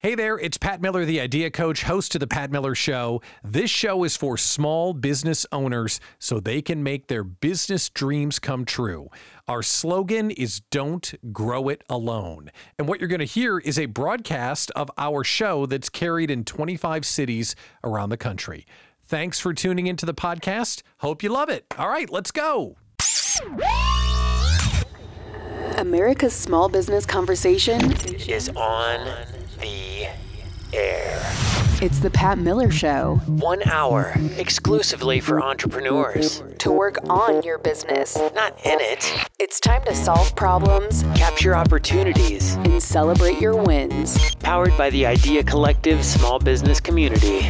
Hey there, it's Pat Miller, the Idea Coach, host of The Pat Miller Show. This show is for small business owners so they can make their business dreams come true. Our slogan is Don't Grow It Alone. And what you're going to hear is a broadcast of our show that's carried in 25 cities around the country. Thanks for tuning into the podcast. Hope you love it. All right, let's go. America's Small Business Conversation is on the air. It's the Pat Miller Show. One hour exclusively for entrepreneurs. To work on your business, Not in it. it's time to solve problems Capture opportunities. and celebrate your wins. Powered by the Idea Collective small business community.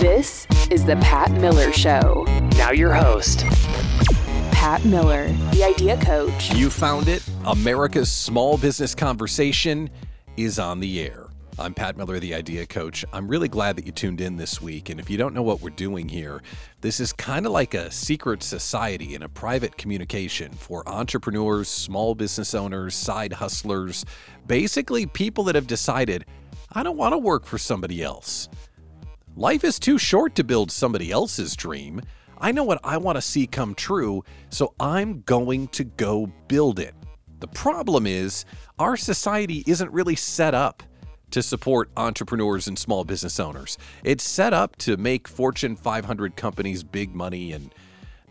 This is the Pat Miller Show. Now, your host, Pat Miller, the Idea Coach. You found it. America's Small Business Conversation is on the air. I'm Pat Miller, the Idea Coach. I'm really glad that you tuned in this week. And if you don't know what we're doing here, this is kind of like a secret society and a private communication for entrepreneurs, small business owners, side hustlers, basically people that have decided, I don't want to work for somebody else. Life is too short to build somebody else's dream. I know what I want to see come true, so I'm going to go build it. The problem is, our society isn't really set up to support entrepreneurs and small business owners. It's set up to make Fortune 500 companies big money, and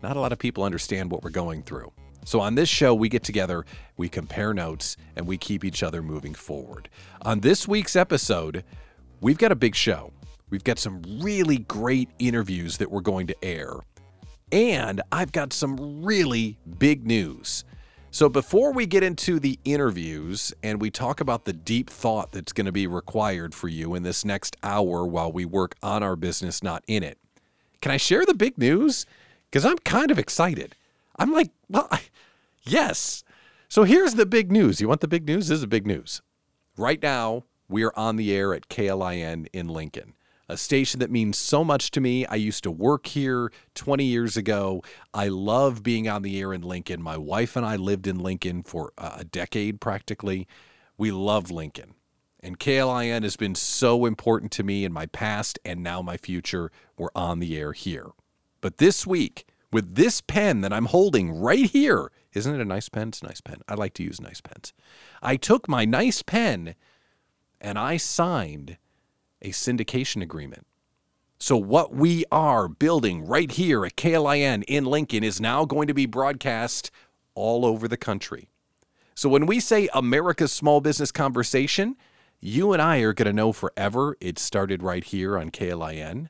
not a lot of people understand what we're going through. So, on this show, we get together, we compare notes, and we keep each other moving forward. On this week's episode, we've got a big show. We've got some really great interviews that we're going to air. And I've got some really big news. So, before we get into the interviews and we talk about the deep thought that's going to be required for you in this next hour while we work on our business, not in it, can I share the big news? Because I'm kind of excited. I'm like, well, I, yes. So, here's the big news. You want the big news? This is the big news. Right now, we are on the air at KLIN in Lincoln, a station that means so much to me. I used to work here 20 years ago. I love being on the air in Lincoln. My wife and I lived in Lincoln for a decade practically. We love Lincoln. And KLIN has been so important to me in my past and now my future. We're on the air here. But this week, with this pen that I'm holding right here, isn't it a nice pen? It's a nice pen. I like to use nice pens. I took my nice pen and I signed a syndication agreement. So, what we are building right here at KLIN in Lincoln is now going to be broadcast all over the country. So, when we say America's Small Business Conversation, you and I are going to know forever it started right here on KLIN.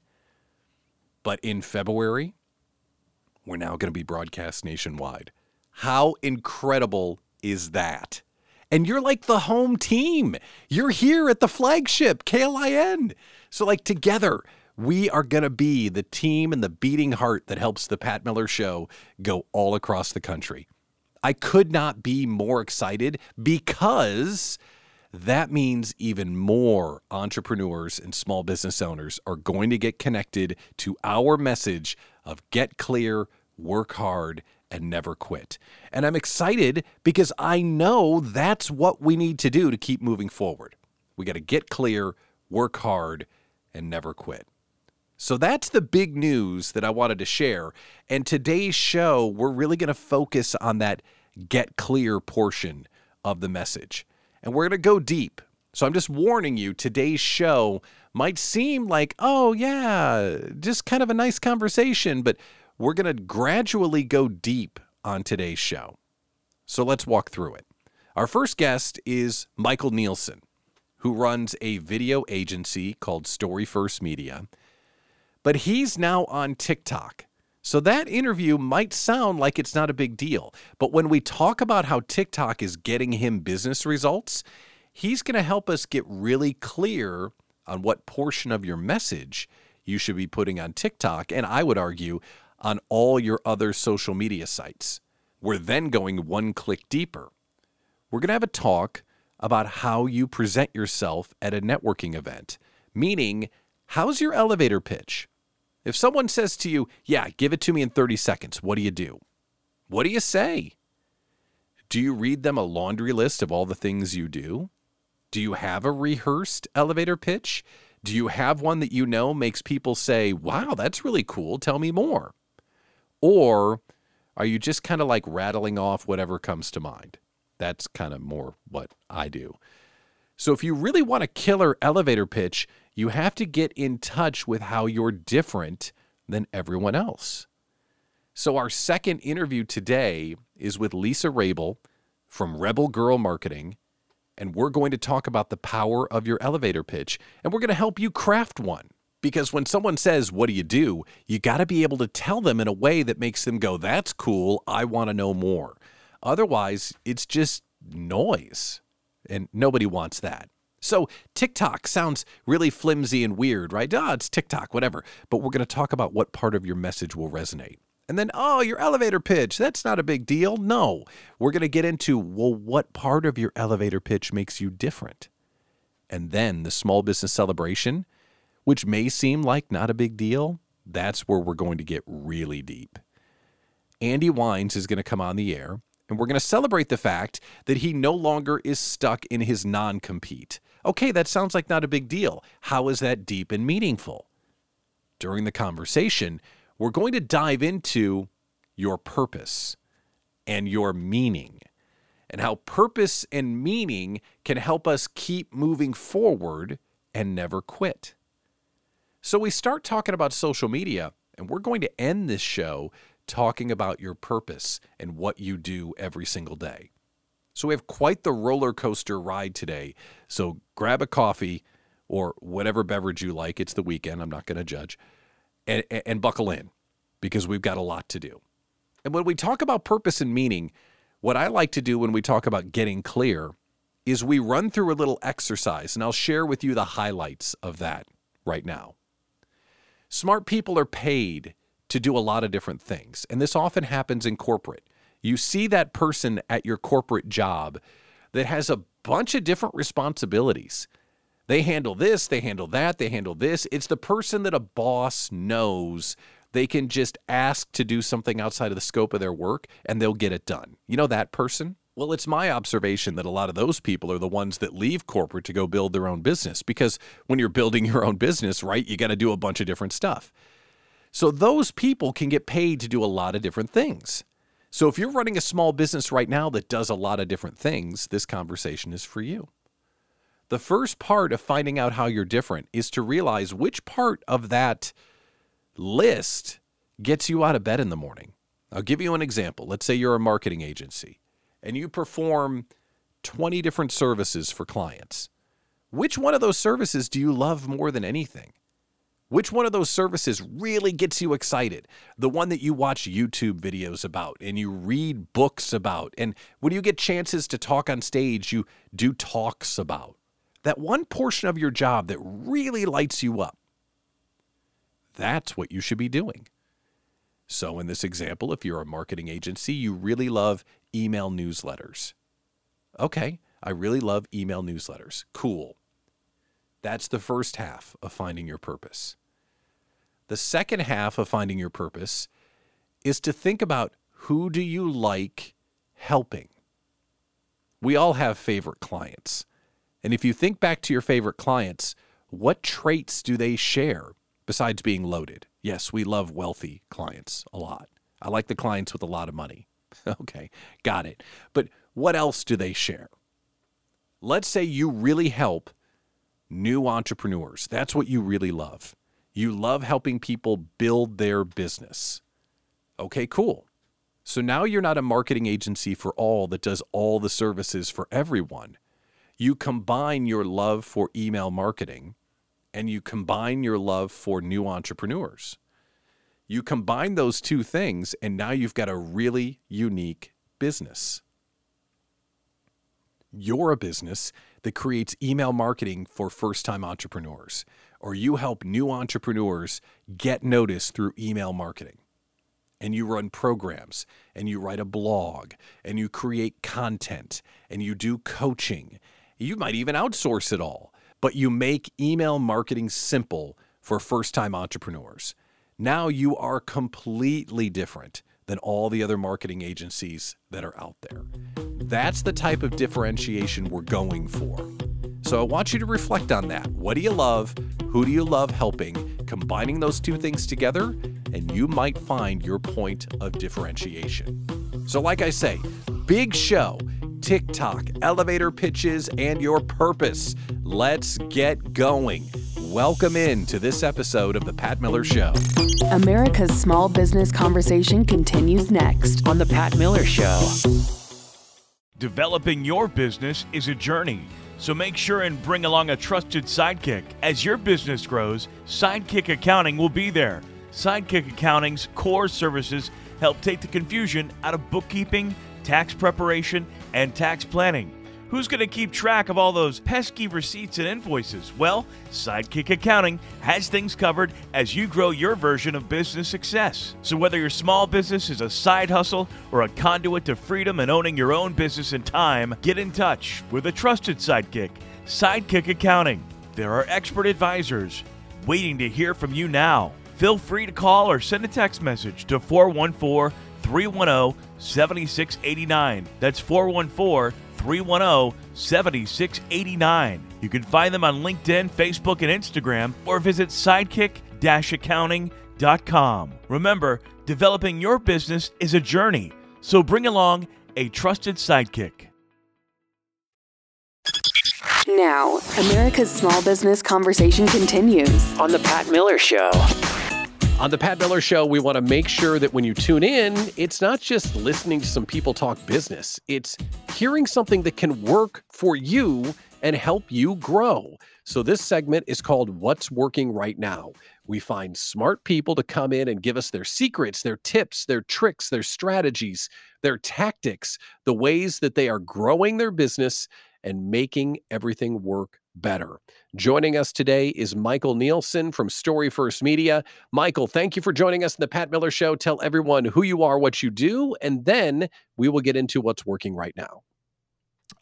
But in February, we're now going to be broadcast nationwide. How incredible is that? And you're like the home team. You're here at the flagship, KLIN. So, like, together, we are going to be the team and the beating heart that helps the Pat Miller Show go all across the country. I could not be more excited because that means even more entrepreneurs and small business owners are going to get connected to our message of get clear, work hard, and never quit. And I'm excited because I know that's what we need to do to keep moving forward. We got to get clear, work hard, and never quit. So that's the big news that I wanted to share. And today's show, we're really going to focus on that get clear portion of the message. And we're going to go deep. So I'm just warning you, today's show might seem like, oh, yeah, just kind of a nice conversation, but we're going to gradually go deep on today's show. So let's walk through it. Our first guest is Michael Nielsen, who runs a video agency called Story First Media but he's now on TikTok. So that interview might sound like it's not a big deal. But when we talk about how TikTok is getting him business results, he's going to help us get really clear on what portion of your message you should be putting on TikTok. And I would argue on all your other social media sites. We're then going one click deeper. We're going to have a talk about how you present yourself at a networking event, meaning, how's your elevator pitch? If someone says to you, Yeah, give it to me in 30 seconds, what do you do? What do you say? Do you read them a laundry list of all the things you do? Do you have a rehearsed elevator pitch? Do you have one that you know makes people say, wow, that's really cool. Tell me more? Or are you just kind of like rattling off whatever comes to mind? That's kind of more what I do. So if you really want a killer elevator pitch, you have to get in touch with how you're different than everyone else. So our second interview today is with Lisa Rabel from Rebel Girl Marketing, and we're going to talk about the power of your elevator pitch, and we're going to help you craft one. Because when someone says, What do you do? you got to be able to tell them in a way that makes them go, That's cool. I want to know more. Otherwise, it's just noise, and nobody wants that. So, TikTok sounds really flimsy and weird, right? Ah, it's TikTok, whatever. But we're going to talk about what part of your message will resonate. And then, oh, your elevator pitch, that's not a big deal. No, we're going to get into, well, what part of your elevator pitch makes you different? And then the small business celebration, which may seem like not a big deal, that's where we're going to get really deep. Andy Wines is going to come on the air, and we're going to celebrate the fact that he no longer is stuck in his non compete. Okay, that sounds like not a big deal. How is that deep and meaningful? During the conversation, we're going to dive into your purpose and your meaning and how purpose and meaning can help us keep moving forward and never quit. So we start talking about social media, and we're going to end this show talking about your purpose and what you do every single day. So we have quite the roller coaster ride today. So grab a coffee or whatever beverage you like. It's the weekend. I'm not going to judge. And, and buckle in because we've got a lot to do. And when we talk about purpose and meaning, what I like to do when we talk about getting clear is we run through a little exercise, and I'll share with you the highlights of that right now. Smart people are paid to do a lot of different things, and this often happens in corporate. You see that person at your corporate job that has a bunch of different responsibilities. They handle this, they handle that, they handle this. It's the person that a boss knows they can just ask to do something outside of the scope of their work and they'll get it done. You know that person? Well, it's my observation that a lot of those people are the ones that leave corporate to go build their own business because when you're building your own business, right, you got to do a bunch of different stuff. So those people can get paid to do a lot of different things. So if you're running a small business right now that does a lot of different things, this conversation is for you. The first part of finding out how you're different is to realize which part of that list gets you out of bed in the morning. I'll give you an example. Let's say you're a marketing agency and you perform 20 different services for clients. Which one of those services do you love more than anything? Which one of those services really gets you excited? The one that you watch YouTube videos about and you read books about. And when you get chances to talk on stage, you do talks about. That one portion of your job that really lights you up. That's what you should be doing. So, in this example, if you're a marketing agency, you really love email newsletters. Okay, I really love email newsletters. Cool. That's the first half of finding your purpose. The second half of finding your purpose is to think about who do you like helping? We all have favorite clients. And if you think back to your favorite clients, what traits do they share besides being loaded? Yes, we love wealthy clients a lot. I like the clients with a lot of money. okay, got it. But what else do they share? Let's say you really help new entrepreneurs. That's what you really love. You love helping people build their business. Okay, cool. So now you're not a marketing agency for all that does all the services for everyone. You combine your love for email marketing and you combine your love for new entrepreneurs. You combine those two things, and now you've got a really unique business. You're a business that creates email marketing for first time entrepreneurs, or you help new entrepreneurs get noticed through email marketing. And you run programs, and you write a blog, and you create content, and you do coaching. You might even outsource it all, but you make email marketing simple for first time entrepreneurs. Now you are completely different than all the other marketing agencies that are out there. That's the type of differentiation we're going for. So I want you to reflect on that. What do you love? Who do you love helping? Combining those two things together, and you might find your point of differentiation. So, like I say, big show, TikTok, elevator pitches, and your purpose. Let's get going. Welcome in to this episode of The Pat Miller Show. America's small business conversation continues next. On The Pat Miller Show. Developing your business is a journey, so make sure and bring along a trusted sidekick. As your business grows, Sidekick Accounting will be there. Sidekick Accounting's core services help take the confusion out of bookkeeping, tax preparation, and tax planning. Who's going to keep track of all those pesky receipts and invoices? Well, Sidekick Accounting has things covered as you grow your version of business success. So, whether your small business is a side hustle or a conduit to freedom and owning your own business in time, get in touch with a trusted sidekick, Sidekick Accounting. There are expert advisors waiting to hear from you now. Feel free to call or send a text message to 414 310 7689. That's 414 310 7689. You can find them on LinkedIn, Facebook, and Instagram, or visit sidekick accounting.com. Remember, developing your business is a journey, so bring along a trusted sidekick. Now, America's small business conversation continues. On The Pat Miller Show. On the Pat Miller Show, we want to make sure that when you tune in, it's not just listening to some people talk business, it's hearing something that can work for you and help you grow. So, this segment is called What's Working Right Now. We find smart people to come in and give us their secrets, their tips, their tricks, their strategies, their tactics, the ways that they are growing their business and making everything work better. Joining us today is Michael Nielsen from Story First Media. Michael, thank you for joining us in the Pat Miller Show. Tell everyone who you are, what you do, and then we will get into what's working right now.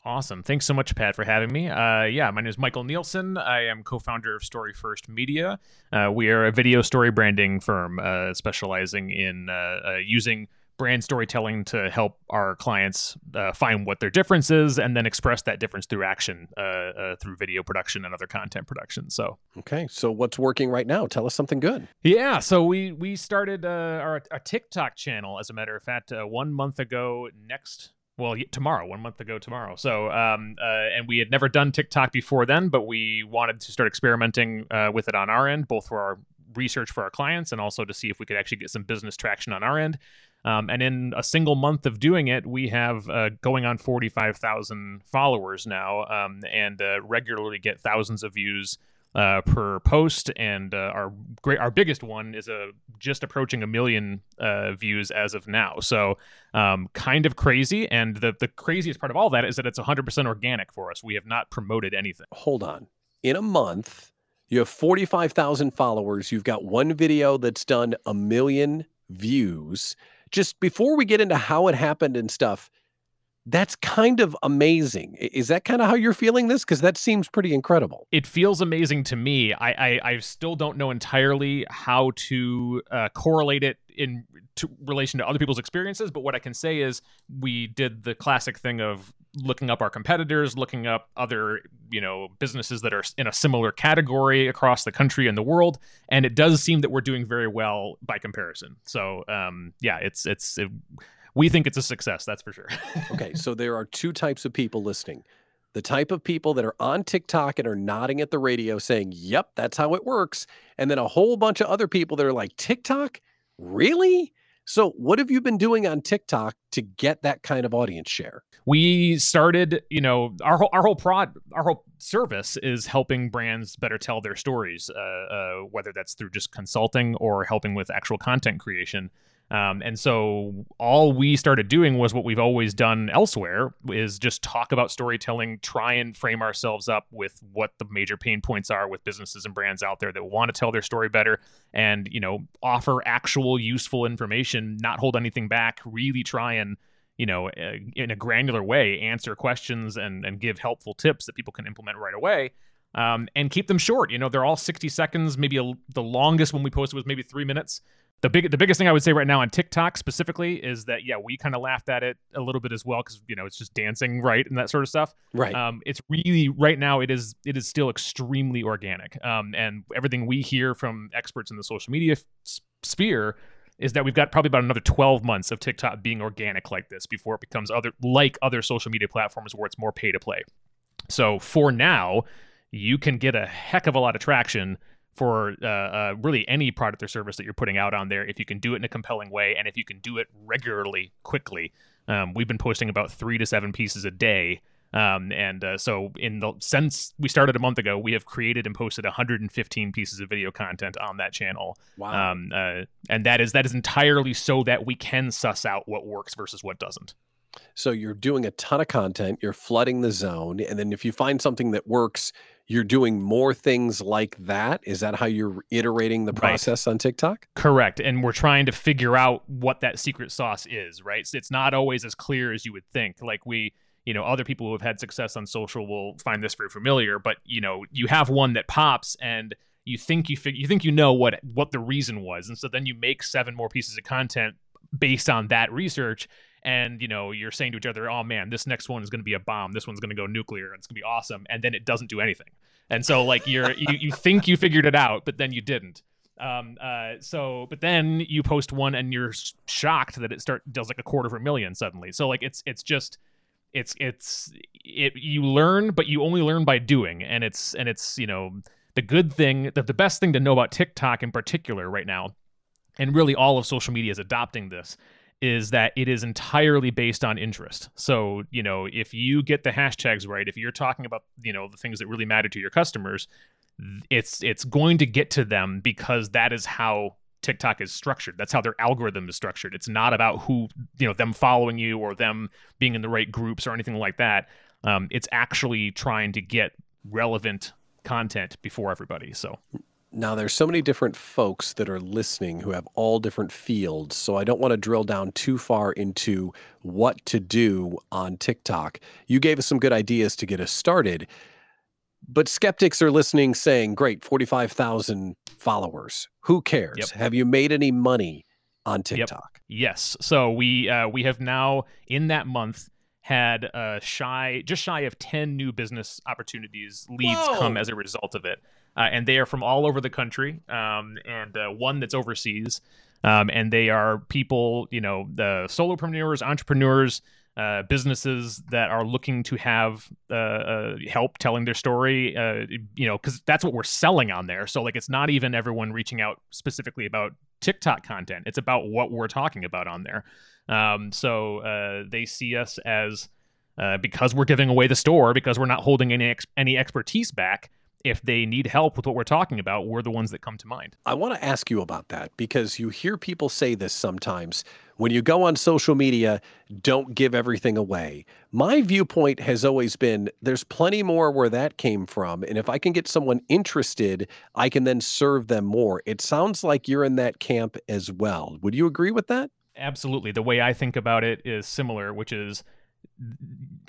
Awesome. Thanks so much, Pat, for having me. Uh, yeah, my name is Michael Nielsen. I am co founder of Story First Media. Uh, we are a video story branding firm uh, specializing in uh, uh, using brand storytelling to help our clients uh, find what their difference is and then express that difference through action uh, uh, through video production and other content production. So okay so what's working right now? Tell us something good. Yeah so we we started uh, our, our tiktok channel as a matter of fact uh, one month ago next well tomorrow one month ago tomorrow. So um uh, and we had never done tiktok before then but we wanted to start experimenting uh, with it on our end both for our research for our clients and also to see if we could actually get some business traction on our end um, and in a single month of doing it, we have uh, going on 45,000 followers now um, and uh, regularly get thousands of views uh, per post. And uh, our great, our biggest one is a, just approaching a million uh, views as of now. So um, kind of crazy. And the, the craziest part of all that is that it's 100% organic for us. We have not promoted anything. Hold on. In a month, you have 45,000 followers. You've got one video that's done a million views just before we get into how it happened and stuff, that's kind of amazing. Is that kind of how you're feeling this? Because that seems pretty incredible. It feels amazing to me. I I, I still don't know entirely how to uh, correlate it in to relation to other people's experiences. But what I can say is we did the classic thing of looking up our competitors, looking up other you know businesses that are in a similar category across the country and the world, and it does seem that we're doing very well by comparison. So um, yeah, it's it's. It, we think it's a success, that's for sure. okay, so there are two types of people listening. The type of people that are on TikTok and are nodding at the radio saying, Yep, that's how it works. And then a whole bunch of other people that are like, TikTok? Really? So, what have you been doing on TikTok to get that kind of audience share? We started, you know, our whole our whole prod our whole service is helping brands better tell their stories, uh, uh, whether that's through just consulting or helping with actual content creation. Um, and so all we started doing was what we've always done elsewhere is just talk about storytelling, try and frame ourselves up with what the major pain points are with businesses and brands out there that want to tell their story better and, you know, offer actual useful information, not hold anything back, really try and you know, uh, in a granular way, answer questions and and give helpful tips that people can implement right away. Um, and keep them short. You know, they're all 60 seconds. Maybe a, the longest one we posted was maybe three minutes. The big the biggest thing I would say right now on TikTok specifically is that yeah we kind of laughed at it a little bit as well because you know it's just dancing right and that sort of stuff. Right. Um, it's really right now it is it is still extremely organic. Um, and everything we hear from experts in the social media f- sphere is that we've got probably about another 12 months of TikTok being organic like this before it becomes other like other social media platforms where it's more pay to play. So for now, you can get a heck of a lot of traction for uh, uh, really any product or service that you're putting out on there if you can do it in a compelling way and if you can do it regularly, quickly. Um, we've been posting about three to seven pieces a day. Um, and uh, so, in the since we started a month ago, we have created and posted 115 pieces of video content on that channel. Wow. Um, uh, and that is that is entirely so that we can suss out what works versus what doesn't. So you're doing a ton of content, you're flooding the zone, and then if you find something that works, you're doing more things like that. Is that how you're iterating the Right. process on TikTok? Correct. And we're trying to figure out what that secret sauce is, right? So it's not always as clear as you would think. Like we, you know, other people who have had success on social will find this very familiar, but you know, you have one that pops and you think you fig- you think you know what what the reason was. And so then you make seven more pieces of content based on that research and you know you're saying to each other oh man this next one is going to be a bomb. This one's going to go nuclear. And it's going to be awesome. And then it doesn't do anything. And so like you're you, you think you figured it out but then you didn't. Um uh so but then you post one and you're shocked that it start does like a quarter of a million suddenly. So like it's it's just it's it's it you learn but you only learn by doing. And it's and it's you know the good thing that the best thing to know about TikTok in particular right now and really all of social media is adopting this is that it is entirely based on interest. So, you know, if you get the hashtags right, if you're talking about, you know, the things that really matter to your customers, it's it's going to get to them because that is how TikTok is structured. That's how their algorithm is structured. It's not about who, you know, them following you or them being in the right groups or anything like that. Um, it's actually trying to get relevant content before everybody. So, Now, there's so many different folks that are listening who have all different fields. So I don't want to drill down too far into what to do on TikTok. You gave us some good ideas to get us started. But skeptics are listening saying, great, 45,000 followers. Who cares? Yep. Have you made any money on TikTok? Yes. So we uh, we have now in that month had uh, shy just shy of ten new business opportunities leads Whoa. come as a result of it, uh, and they are from all over the country, um, and uh, one that's overseas, um, and they are people you know the solopreneurs, entrepreneurs. Uh, businesses that are looking to have uh, uh, help telling their story, uh, you know, because that's what we're selling on there. So like, it's not even everyone reaching out specifically about TikTok content. It's about what we're talking about on there. Um, so they see us as because we're giving away the store, because we're not holding any ex- any expertise back. If they need help with what we're talking about, we're the ones that come to mind. I want to ask you about that because you hear people say this sometimes. When you go on social media, don't give everything away. My viewpoint has always been there's plenty more where that came from. And if I can get someone interested, I can then serve them more. It sounds like you're in that camp as well. Would you agree with that? Absolutely. The way I think about it is similar, which is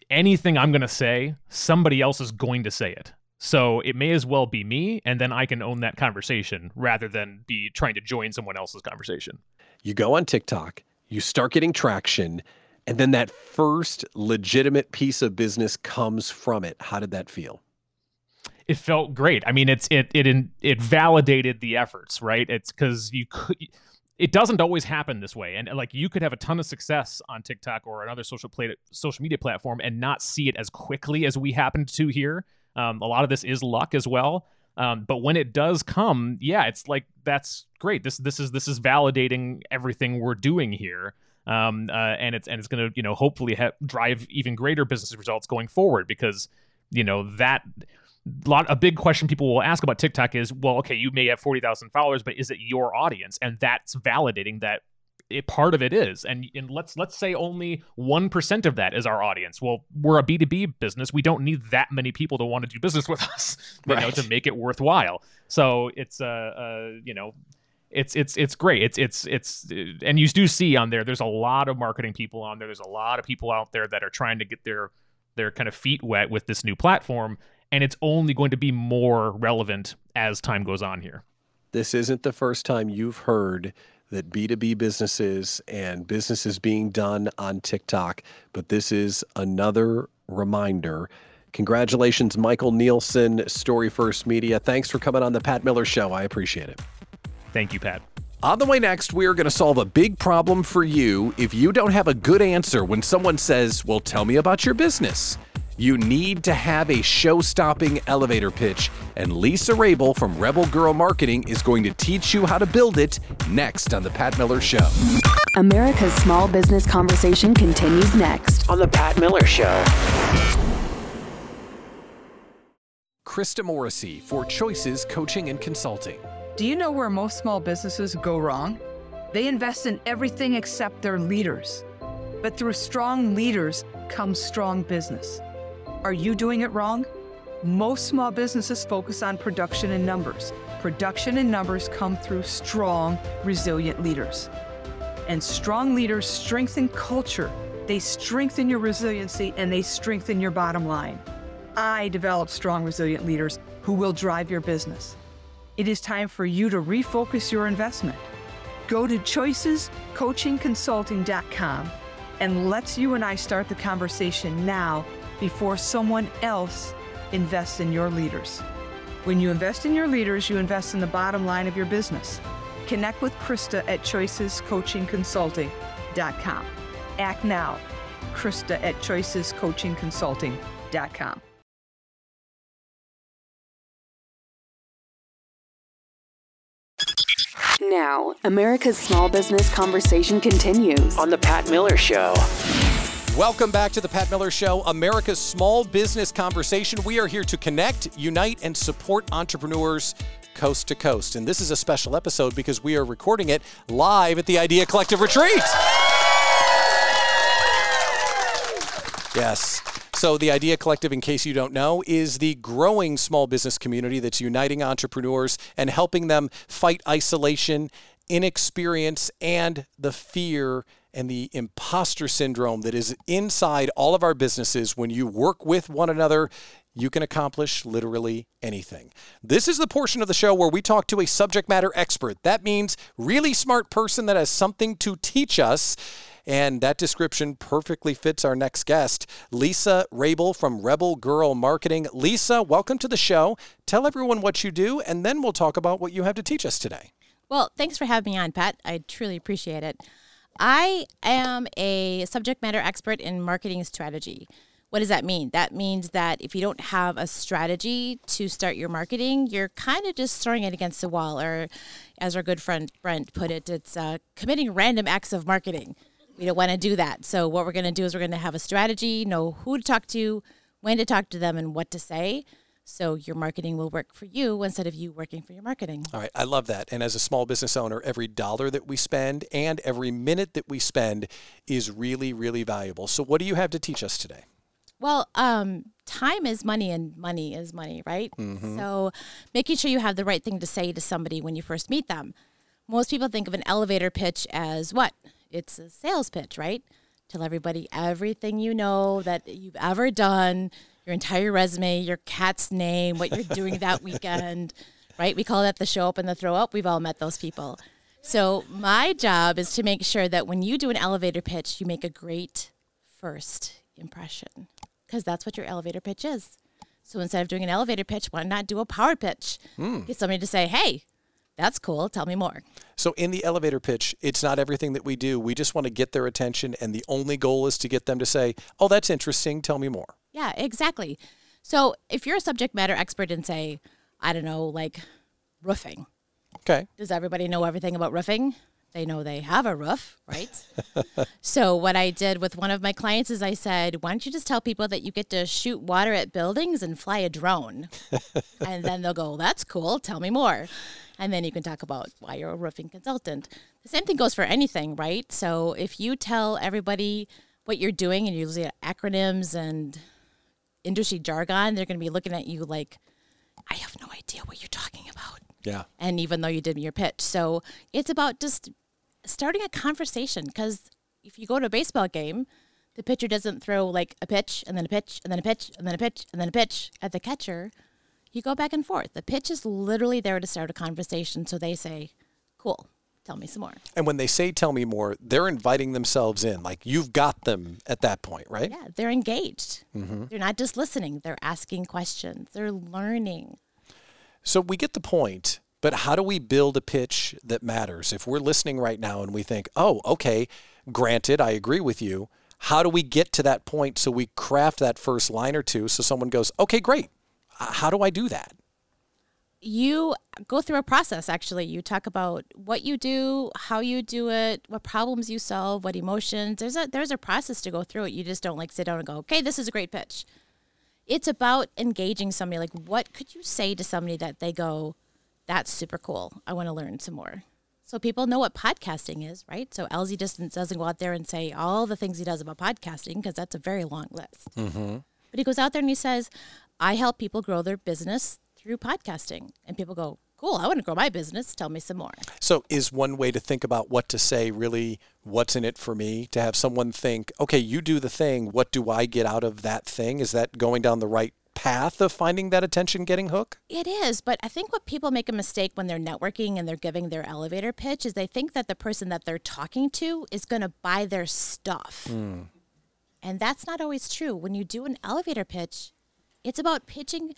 anything I'm going to say, somebody else is going to say it. So it may as well be me, and then I can own that conversation rather than be trying to join someone else's conversation. You go on TikTok, you start getting traction, and then that first legitimate piece of business comes from it. How did that feel? it felt great. I mean, it's it it it validated the efforts, right? It's because you could. It doesn't always happen this way, and like you could have a ton of success on TikTok or another social play, social media platform and not see it as quickly as we happened to here. Um, a lot of this is luck as well. Um, but when it does come, yeah, it's like that's great. This this is this is validating everything we're doing here. Um, uh, and it's and it's going to you know hopefully ha- drive even greater business results going forward because you know that lot a big question people will ask about TikTok is, well, okay, you may have forty thousand followers, but is it your audience? And that's validating that it, part of it is. And, and let's let's say only one percent of that is our audience. Well, we're a B two B business. We don't need that many people to want to do business with us, you know, to make it worthwhile. So it's uh, uh you know. It's it's it's great. It's it's it's and you do see on there. There's a lot of marketing people on there. There's a lot of people out there that are trying to get their their kind of feet wet with this new platform and it's only going to be more relevant as time goes on here. This isn't the first time you've heard that B2B businesses and businesses being done on TikTok, but this is another reminder. Congratulations, Michael Nielsen, Story First Media. Thanks for coming on the Pat Miller Show. I appreciate it. Thank you, Pat. On the way next, we are going to solve a big problem for you if you don't have a good answer when someone says, Well, tell me about your business. You need to have a show stopping elevator pitch, and Lisa Rabel from Rebel Girl Marketing is going to teach you how to build it next on The Pat Miller Show. America's small business conversation continues next. On The Pat Miller Show. Krista Morrissey for Choices Coaching and Consulting. Do you know where most small businesses go wrong? They invest in everything except their leaders. But through strong leaders comes strong business. Are you doing it wrong? Most small businesses focus on production and numbers. Production and numbers come through strong, resilient leaders. And strong leaders strengthen culture, they strengthen your resiliency, and they strengthen your bottom line. I develop strong, resilient leaders who will drive your business. It is time for you to refocus your investment. Go to choicescoachingconsulting.com and let's you and I start the conversation now before someone else invests in your leaders. When you invest in your leaders, you invest in the bottom line of your business. Connect with Krista at choicescoachingconsulting.com. Act now. Krista at choicescoachingconsulting.com. Now, America's small business conversation continues. On The Pat Miller Show. Welcome back to the Pat Miller Show, America's small business conversation. We are here to connect, unite, and support entrepreneurs coast to coast. And this is a special episode because we are recording it live at the Idea Collective Retreat. Yes. So, the Idea Collective, in case you don't know, is the growing small business community that's uniting entrepreneurs and helping them fight isolation, inexperience, and the fear and the imposter syndrome that is inside all of our businesses. When you work with one another, you can accomplish literally anything. This is the portion of the show where we talk to a subject matter expert. That means really smart person that has something to teach us. And that description perfectly fits our next guest, Lisa Rabel from Rebel Girl Marketing. Lisa, welcome to the show. Tell everyone what you do, and then we'll talk about what you have to teach us today. Well, thanks for having me on, Pat. I truly appreciate it. I am a subject matter expert in marketing strategy. What does that mean? That means that if you don't have a strategy to start your marketing, you're kind of just throwing it against the wall, or as our good friend Brent put it, it's uh, committing random acts of marketing. We don't want to do that. So, what we're going to do is we're going to have a strategy, know who to talk to, when to talk to them, and what to say. So, your marketing will work for you instead of you working for your marketing. All right, I love that. And as a small business owner, every dollar that we spend and every minute that we spend is really, really valuable. So, what do you have to teach us today? Well, um, time is money and money is money, right? So, making sure you have the right thing to say to somebody when you first meet them. Most people think of an elevator pitch as what? It's a sales pitch, right? Tell everybody everything you know that you've ever done, your entire resume, your cat's name, what you're doing that weekend, right? We call that the show up and the throw up. We've all met those people. So, my job is to make sure that when you do an elevator pitch, you make a great first impression because that's what your elevator pitch is. So instead of doing an elevator pitch, why not do a power pitch? Hmm. Get somebody to say, hey, that's cool. Tell me more. So, in the elevator pitch, it's not everything that we do. We just want to get their attention, and the only goal is to get them to say, Oh, that's interesting. Tell me more. Yeah, exactly. So if you're a subject matter expert in, say, I don't know, like roofing, Okay. does everybody know everything about roofing? They know they have a roof, right? so what I did with one of my clients is I said, "Why don't you just tell people that you get to shoot water at buildings and fly a drone?" and then they'll go, "That's cool. Tell me more." And then you can talk about why you're a roofing consultant. The same thing goes for anything, right? So if you tell everybody what you're doing and you use acronyms and industry jargon, they're going to be looking at you like, "I have no idea what you're talking about." Yeah. and even though you did your pitch. So it's about just starting a conversation because if you go to a baseball game, the pitcher doesn't throw like a pitch and then a pitch and then a pitch and then a pitch and then a pitch at the catcher. You go back and forth. The pitch is literally there to start a conversation. So they say, cool, Tell me some more. And when they say tell me more, they're inviting themselves in. Like you've got them at that point, right? Yeah, they're engaged. Mm-hmm. They're not just listening, they're asking questions, they're learning. So we get the point, but how do we build a pitch that matters? If we're listening right now and we think, oh, okay, granted, I agree with you. How do we get to that point so we craft that first line or two so someone goes, okay, great. How do I do that? You go through a process actually. You talk about what you do, how you do it, what problems you solve, what emotions. There's a there's a process to go through it. You just don't like sit down and go, "Okay, this is a great pitch." It's about engaging somebody like what could you say to somebody that they go, "That's super cool. I want to learn some more." So people know what podcasting is, right? So LZ Distance doesn't go out there and say all the things he does about podcasting because that's a very long list. Mm-hmm. But he goes out there and he says, I help people grow their business through podcasting. And people go, Cool, I want to grow my business. Tell me some more. So, is one way to think about what to say really what's in it for me? To have someone think, okay, you do the thing. What do I get out of that thing? Is that going down the right path of finding that attention getting hook? It is, but I think what people make a mistake when they're networking and they're giving their elevator pitch is they think that the person that they're talking to is going to buy their stuff. Hmm. And that's not always true. When you do an elevator pitch, it's about pitching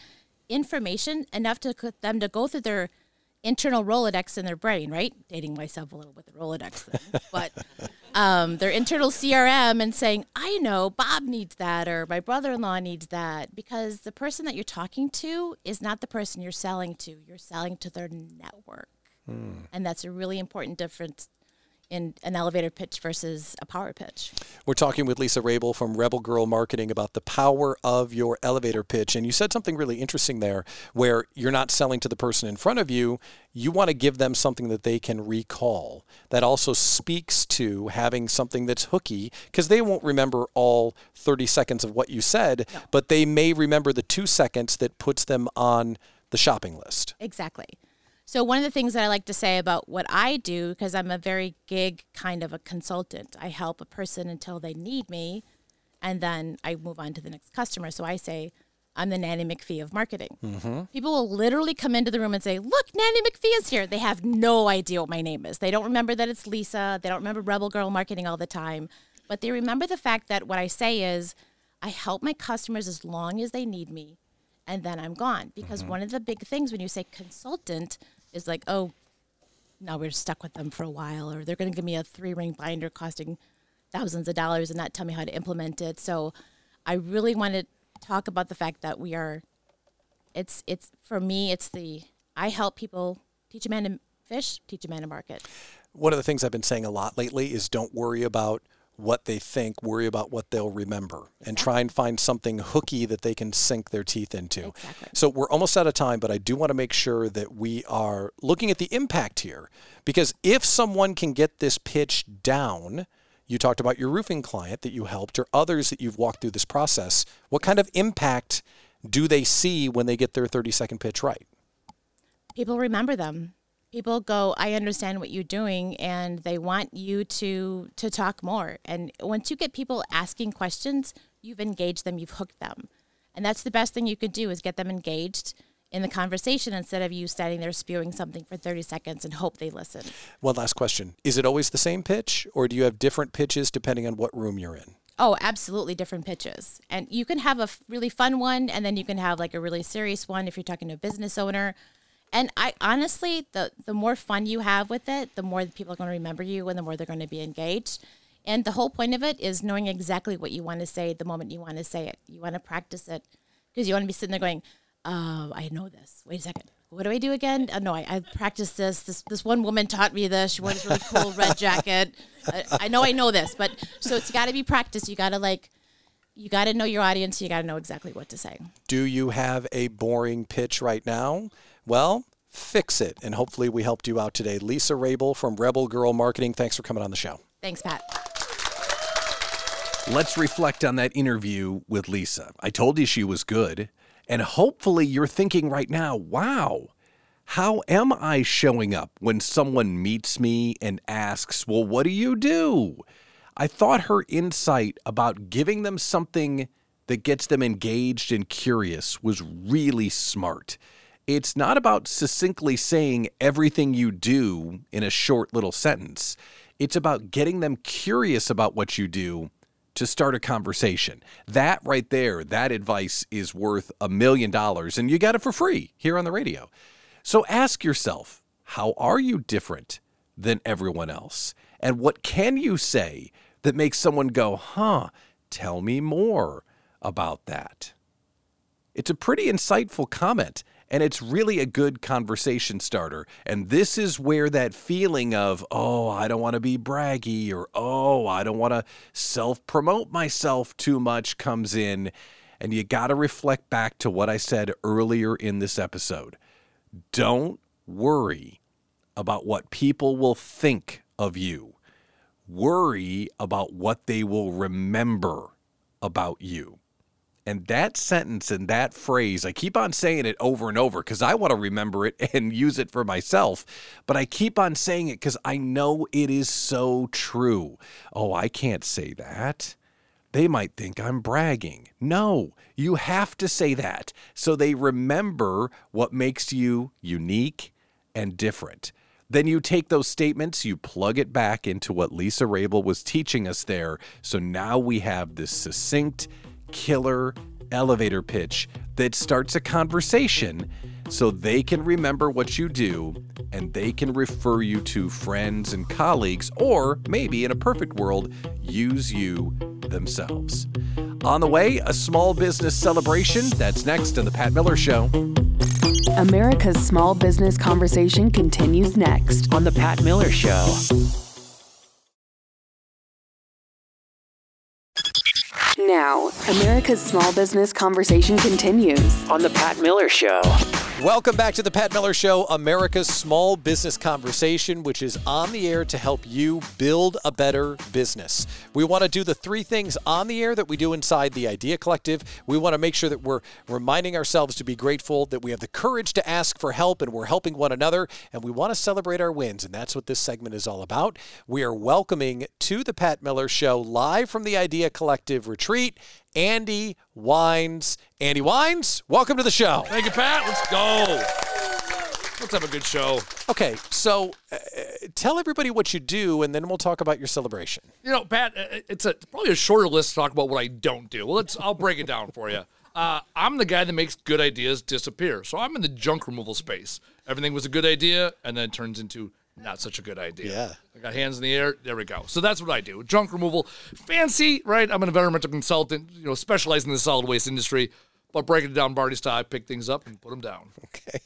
information enough to them to go through their internal Rolodex in their brain, right? Dating myself a little with the Rolodex thing, but um, their internal CRM and saying, I know Bob needs that or my brother in law needs that because the person that you're talking to is not the person you're selling to. You're selling to their network. And that's a really important difference in an elevator pitch versus a power pitch. We're talking with Lisa Rabel from Rebel Girl Marketing about the power of your elevator pitch. And you said something really interesting there where you're not selling to the person in front of you. You want to give them something that they can recall. That also speaks to having something that's hooky because they won't remember all 30 seconds of what you said, but they may remember the two seconds that puts them on the shopping list. Exactly. So one of the things that I like to say about what I do, because I'm a very gig kind of a consultant, I help a person until they need me, and then I move on to the next customer. So I say, I'm the Nanny McPhee of marketing. Mm-hmm. People will literally come into the room and say, Look, Nanny McPhee is here. They have no idea what my name is. They don't remember that it's Lisa. They don't remember Rebel Girl Marketing all the time. But they remember the fact that what I say is, I help my customers as long as they need me, and then I'm gone. Because mm-hmm. one of the big things when you say consultant is like, oh, now we're stuck with them for a while, or they're going to give me a three ring binder costing thousands of dollars and not tell me how to implement it. So I really want to talk about the fact that we are, it's, it's, for me, it's the, I help people teach a man to fish, teach a man to market. One of the things I've been saying a lot lately is don't worry about what they think, worry about what they'll remember and try and find something hooky that they can sink their teeth into. Exactly. So we're almost out of time, but I do want to make sure that we are looking at the impact here because if someone can get this pitch down, you talked about your roofing client that you helped or others that you've walked through this process, what kind of impact do they see when they get their 30 second pitch right? people remember them people go i understand what you're doing and they want you to to talk more and once you get people asking questions you've engaged them you've hooked them and that's the best thing you could do is get them engaged in the conversation instead of you standing there spewing something for 30 seconds and hope they listen One last question. Is it always the same pitch or do you have different pitches depending on what room you're in? Oh, absolutely different pitches. And you can have a really fun one and then you can have like a really serious one if you're talking to a business owner. And I honestly, the the more fun you have with it, the more people are going to remember you and the more they're going to be engaged. And the whole point of it is knowing exactly what you want to say the moment you want to say it. You want to practice it because you want to be sitting there going, "Oh, I know this. Wait a second. What do I do again? Oh, no, I, I practiced this. This this one woman taught me this. She wore this really cool red jacket. I, I know I know this, but so it's got to be practiced. You got to like, you got to know your audience. You got to know exactly what to say. Do you have a boring pitch right now? Well, fix it. And hopefully we helped you out today. Lisa Rabel from Rebel Girl Marketing, thanks for coming on the show. Thanks, Pat. Let's reflect on that interview with Lisa. I told you she was good. And hopefully you're thinking right now, wow, how am I showing up when someone meets me and asks, well, what do you do? I thought her insight about giving them something that gets them engaged and curious was really smart. it's not about succinctly saying everything you do in a short little sentence. It's about getting them curious about what you do to start a conversation. That right there, that advice is worth a million dollars, and you got it for free here on the radio. So ask yourself, how are you different than everyone else? And what can you say that makes someone go, huh, tell me more about that? It's a pretty insightful comment and it's really a good conversation starter. And this is where that feeling of, oh, I don't want to be braggy or oh, I don't want to self promote myself too much comes in. And you got to reflect back to what I said earlier in this episode. Don't worry about what people will think of you, worry about what they will remember about you. And that sentence and that phrase, I keep on saying it over and over because I want to remember it and use it for myself. But I keep on saying it because I know it is so true. Oh, I can't say that. They might think I'm bragging. No, you have to say that so they remember what makes you unique and different. Then you take those statements, you plug it back into what Lisa Rabel was teaching us there. So now we have this succinct, killer elevator pitch that starts a conversation so they can remember what you do and they can refer you to friends and colleagues, or maybe in a perfect world, use you themselves. On the way, a small business celebration. That's next on The Pat Miller Show. America's small business conversation continues next. On The Pat Miller Show. Now, America's small business conversation continues. On The Pat Miller Show. Welcome back to the Pat Miller Show, America's small business conversation, which is on the air to help you build a better business. We want to do the three things on the air that we do inside the Idea Collective. We want to make sure that we're reminding ourselves to be grateful, that we have the courage to ask for help, and we're helping one another, and we want to celebrate our wins. And that's what this segment is all about. We are welcoming to the Pat Miller Show live from the Idea Collective retreat. Andy Wines. Andy Wines, welcome to the show. Thank you, Pat. Let's go. Let's have a good show. Okay, so uh, tell everybody what you do, and then we'll talk about your celebration. You know, Pat, uh, it's a probably a shorter list to talk about what I don't do. Well, Let's. I'll break it down for you. Uh, I'm the guy that makes good ideas disappear. So I'm in the junk removal space. Everything was a good idea, and then it turns into not such a good idea. Yeah. I got hands in the air. There we go. So that's what I do. Junk removal. Fancy, right? I'm an environmental consultant, you know, specializing in the solid waste industry. But breaking it down Barney style, I pick things up and put them down. Okay.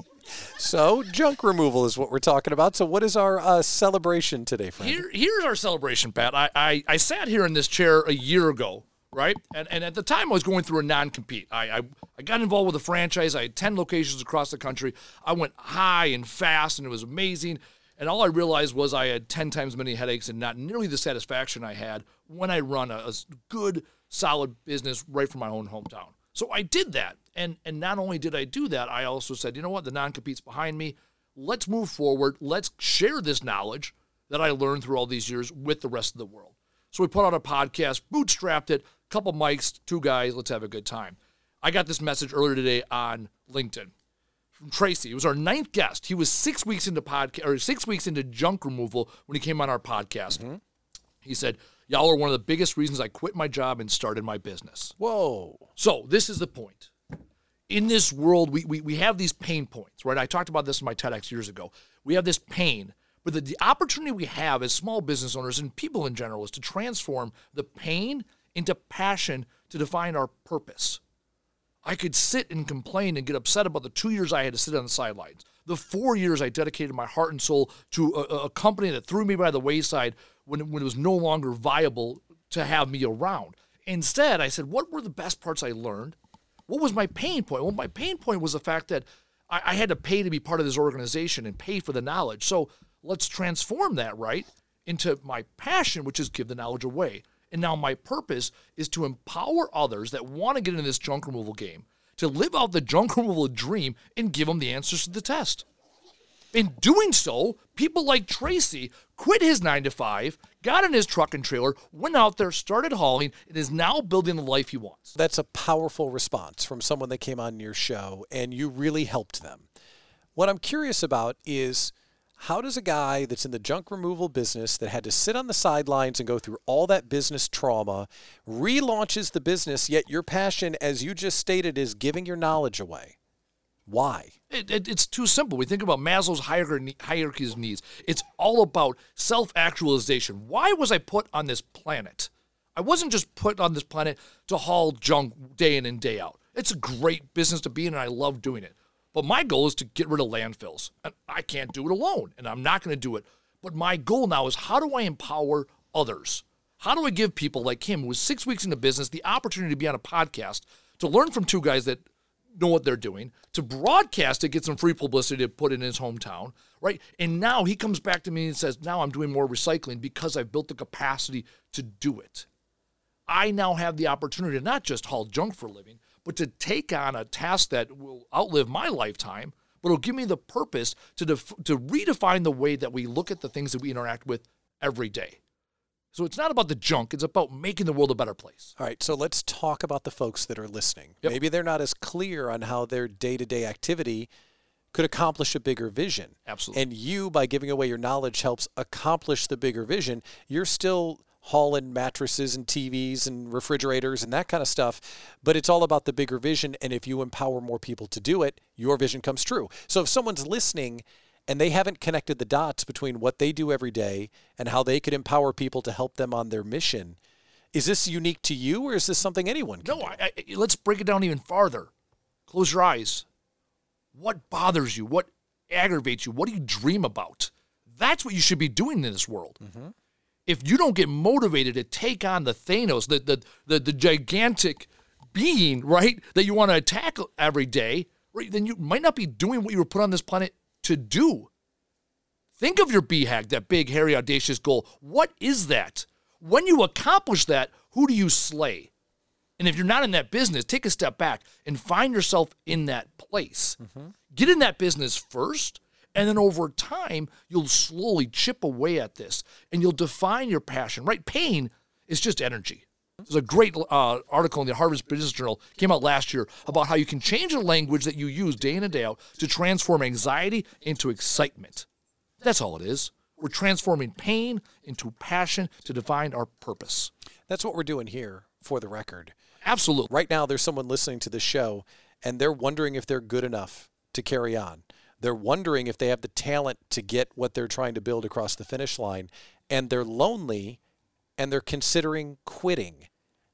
So junk removal is what we're talking about. So what is our uh, celebration today, friend? Here, here's our celebration, Pat. I, I, I sat here in this chair a year ago, right? And, and at the time, I was going through a non compete. I, I, I got involved with a franchise. I had 10 locations across the country. I went high and fast, and it was amazing. And all I realized was I had 10 times many headaches and not nearly the satisfaction I had when I run a, a good, solid business right from my own hometown. So I did that. And, and not only did I do that, I also said, you know what? The non compete's behind me. Let's move forward. Let's share this knowledge that I learned through all these years with the rest of the world. So we put out a podcast, bootstrapped it, couple mics, two guys, let's have a good time. I got this message earlier today on LinkedIn from Tracy. It was our ninth guest. He was six weeks into podcast or six weeks into junk removal when he came on our podcast. Mm-hmm. He said, Y'all are one of the biggest reasons I quit my job and started my business. Whoa. So this is the point. In this world, we, we, we have these pain points, right? I talked about this in my TEDx years ago. We have this pain, but the, the opportunity we have as small business owners and people in general is to transform the pain into passion to define our purpose. I could sit and complain and get upset about the two years I had to sit on the sidelines, the four years I dedicated my heart and soul to a, a company that threw me by the wayside when, when it was no longer viable to have me around. Instead, I said, what were the best parts I learned? What was my pain point? Well, my pain point was the fact that I, I had to pay to be part of this organization and pay for the knowledge. So let's transform that, right, into my passion, which is give the knowledge away. And now my purpose is to empower others that want to get into this junk removal game to live out the junk removal dream and give them the answers to the test. In doing so, people like Tracy quit his nine to five, got in his truck and trailer, went out there, started hauling, and is now building the life he wants. That's a powerful response from someone that came on your show and you really helped them. What I'm curious about is how does a guy that's in the junk removal business that had to sit on the sidelines and go through all that business trauma relaunches the business, yet your passion, as you just stated, is giving your knowledge away? Why? It, it, it's too simple. We think about Maslow's hierarchy, of needs. It's all about self actualization. Why was I put on this planet? I wasn't just put on this planet to haul junk day in and day out. It's a great business to be in, and I love doing it. But my goal is to get rid of landfills. And I can't do it alone, and I'm not going to do it. But my goal now is how do I empower others? How do I give people like him, who was six weeks into business, the opportunity to be on a podcast, to learn from two guys that know what they're doing, to broadcast it, get some free publicity to put in his hometown, right? And now he comes back to me and says, Now I'm doing more recycling because I've built the capacity to do it. I now have the opportunity to not just haul junk for a living, but to take on a task that will outlive my lifetime, but will give me the purpose to, def- to redefine the way that we look at the things that we interact with every day. So it's not about the junk, it's about making the world a better place. All right, so let's talk about the folks that are listening. Yep. Maybe they're not as clear on how their day to day activity could accomplish a bigger vision. Absolutely. And you, by giving away your knowledge, helps accomplish the bigger vision. You're still hauling mattresses and TVs and refrigerators and that kind of stuff, but it's all about the bigger vision. And if you empower more people to do it, your vision comes true. So if someone's listening and they haven't connected the dots between what they do every day and how they could empower people to help them on their mission, is this unique to you or is this something anyone can No, do? I, I, let's break it down even farther. Close your eyes. What bothers you? What aggravates you? What do you dream about? That's what you should be doing in this world. Mm-hmm. If you don't get motivated to take on the Thanos, the, the, the, the gigantic being, right, that you want to attack every day, right, then you might not be doing what you were put on this planet to do. Think of your BHAG, that big, hairy, audacious goal. What is that? When you accomplish that, who do you slay? And if you're not in that business, take a step back and find yourself in that place. Mm-hmm. Get in that business first, and then over time, you'll slowly chip away at this and you'll define your passion, right? Pain is just energy. There's a great uh, article in the Harvard Business Journal came out last year about how you can change the language that you use day in and day out to transform anxiety into excitement. That's all it is. We're transforming pain into passion to define our purpose. That's what we're doing here for the record. Absolutely. Right now, there's someone listening to this show and they're wondering if they're good enough to carry on. They're wondering if they have the talent to get what they're trying to build across the finish line. And they're lonely and they're considering quitting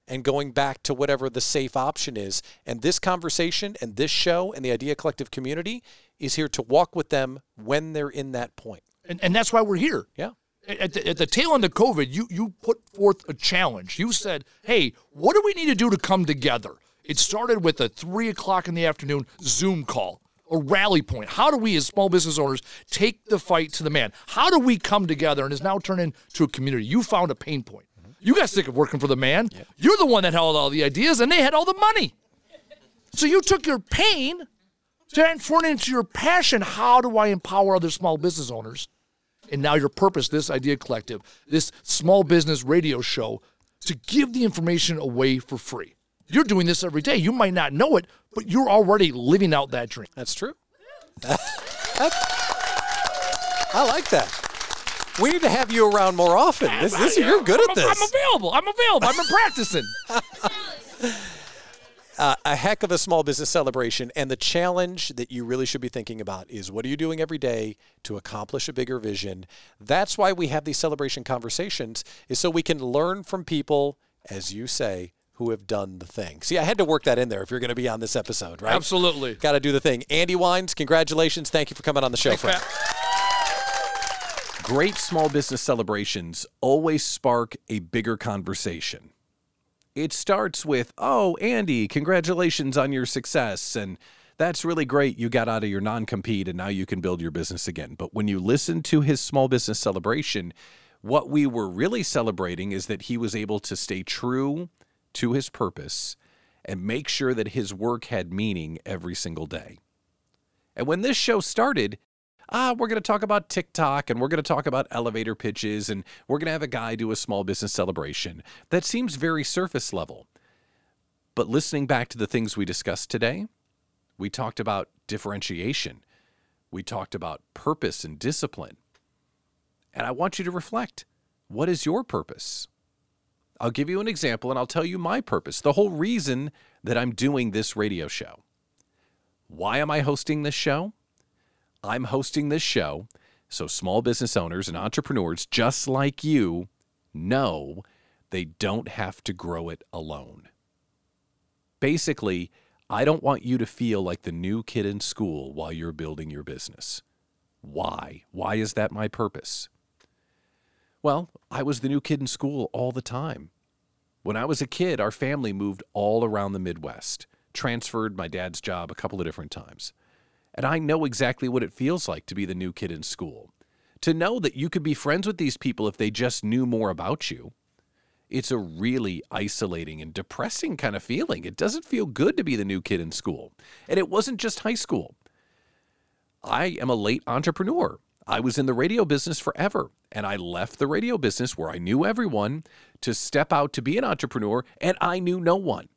and going back to whatever the safe option is. And this conversation and this show and the Idea Collective community is here to walk with them when they're in that point. And, and that's why we're here. Yeah. At the, at the tail end of COVID, you, you put forth a challenge. You said, hey, what do we need to do to come together? It started with a three o'clock in the afternoon Zoom call, a rally point. How do we, as small business owners, take the fight to the man? How do we come together? And it's now turned into a community. You found a pain point. You got sick of working for the man. You're the one that held all the ideas, and they had all the money. So you took your pain, transformed it into your passion. How do I empower other small business owners? And now your purpose, this Idea Collective, this small business radio show, to give the information away for free. You're doing this every day. You might not know it, but you're already living out that dream. That's true. I like that. We need to have you around more often. This, this, you're good at this. I'm available. I'm available. I'm practicing. uh, a heck of a small business celebration. And the challenge that you really should be thinking about is what are you doing every day to accomplish a bigger vision? That's why we have these celebration conversations, is so we can learn from people, as you say, who have done the thing. See, I had to work that in there if you're going to be on this episode, right? Absolutely. Got to do the thing. Andy Wines, congratulations. Thank you for coming on the show, Thanks, friend. Pat. Great small business celebrations always spark a bigger conversation. It starts with, Oh, Andy, congratulations on your success. And that's really great. You got out of your non compete and now you can build your business again. But when you listen to his small business celebration, what we were really celebrating is that he was able to stay true to his purpose and make sure that his work had meaning every single day. And when this show started, ah, we're going to talk about TikTok and we're going to talk about elevator pitches and we're going to have a guy do a small business celebration. That seems very surface level. But listening back to the things we discussed today, we talked about differentiation. We talked about purpose and discipline. And I want you to reflect what is your purpose? I'll give you an example and I'll tell you my purpose, the whole reason that I'm doing this radio show. Why am I hosting this show? I'm hosting this show so small business owners and entrepreneurs just like you know they don't have to grow it alone. Basically, I don't want you to feel like the new kid in school while you're building your business. Why? Why is that my purpose? Well, I was the new kid in school all the time. When I was a kid, our family moved all around the Midwest, transferred my dad's job a couple of different times. And I know exactly what it feels like to be the new kid in school. To know that you could be friends with these people if they just knew more about you. It's a really isolating and depressing kind of feeling. It doesn't feel good to be the new kid in school. And it wasn't just high school. I am a late entrepreneur. I was in the radio business forever, and I left the radio business where I knew everyone to step out to be an entrepreneur, and I knew no one.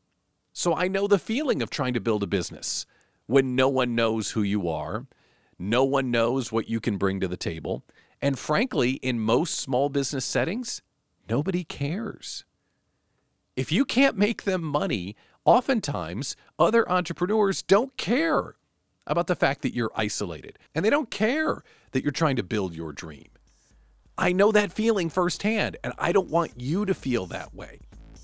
So I know the feeling of trying to build a business when no one knows who you are, no one knows what you can bring to the table, and frankly, in most small business settings, nobody cares. If you can't make them money, oftentimes other entrepreneurs don't care about the fact that you're isolated and they don't care that you're trying to build your dream. I know that feeling firsthand, and I don't want you to feel that way.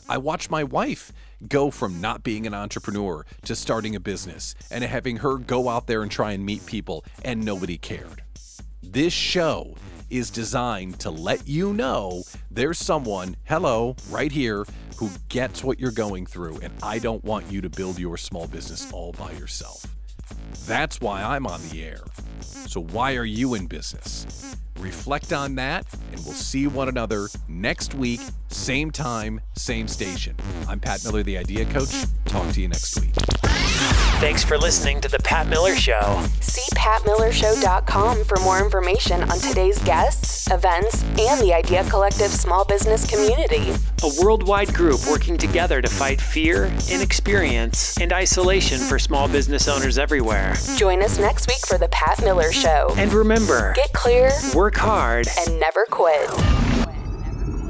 I watched my wife go from not being an entrepreneur to starting a business and having her go out there and try and meet people, and nobody cared. This show is designed to let you know there's someone, hello, right here, who gets what you're going through, and I don't want you to build your small business all by yourself. That's why I'm on the air. So, why are you in business? Reflect on that, and we'll see one another next week, same time, same station. I'm Pat Miller, the Idea Coach. Talk to you next week. Thanks for listening to The Pat Miller Show. See patmillershow.com for more information on today's guests, events, and the Idea Collective small business community. A worldwide group working together to fight fear, inexperience, and isolation for small business owners everywhere. Join us next week for The Pat Miller Show. And remember, Get clear work hard. and never quit.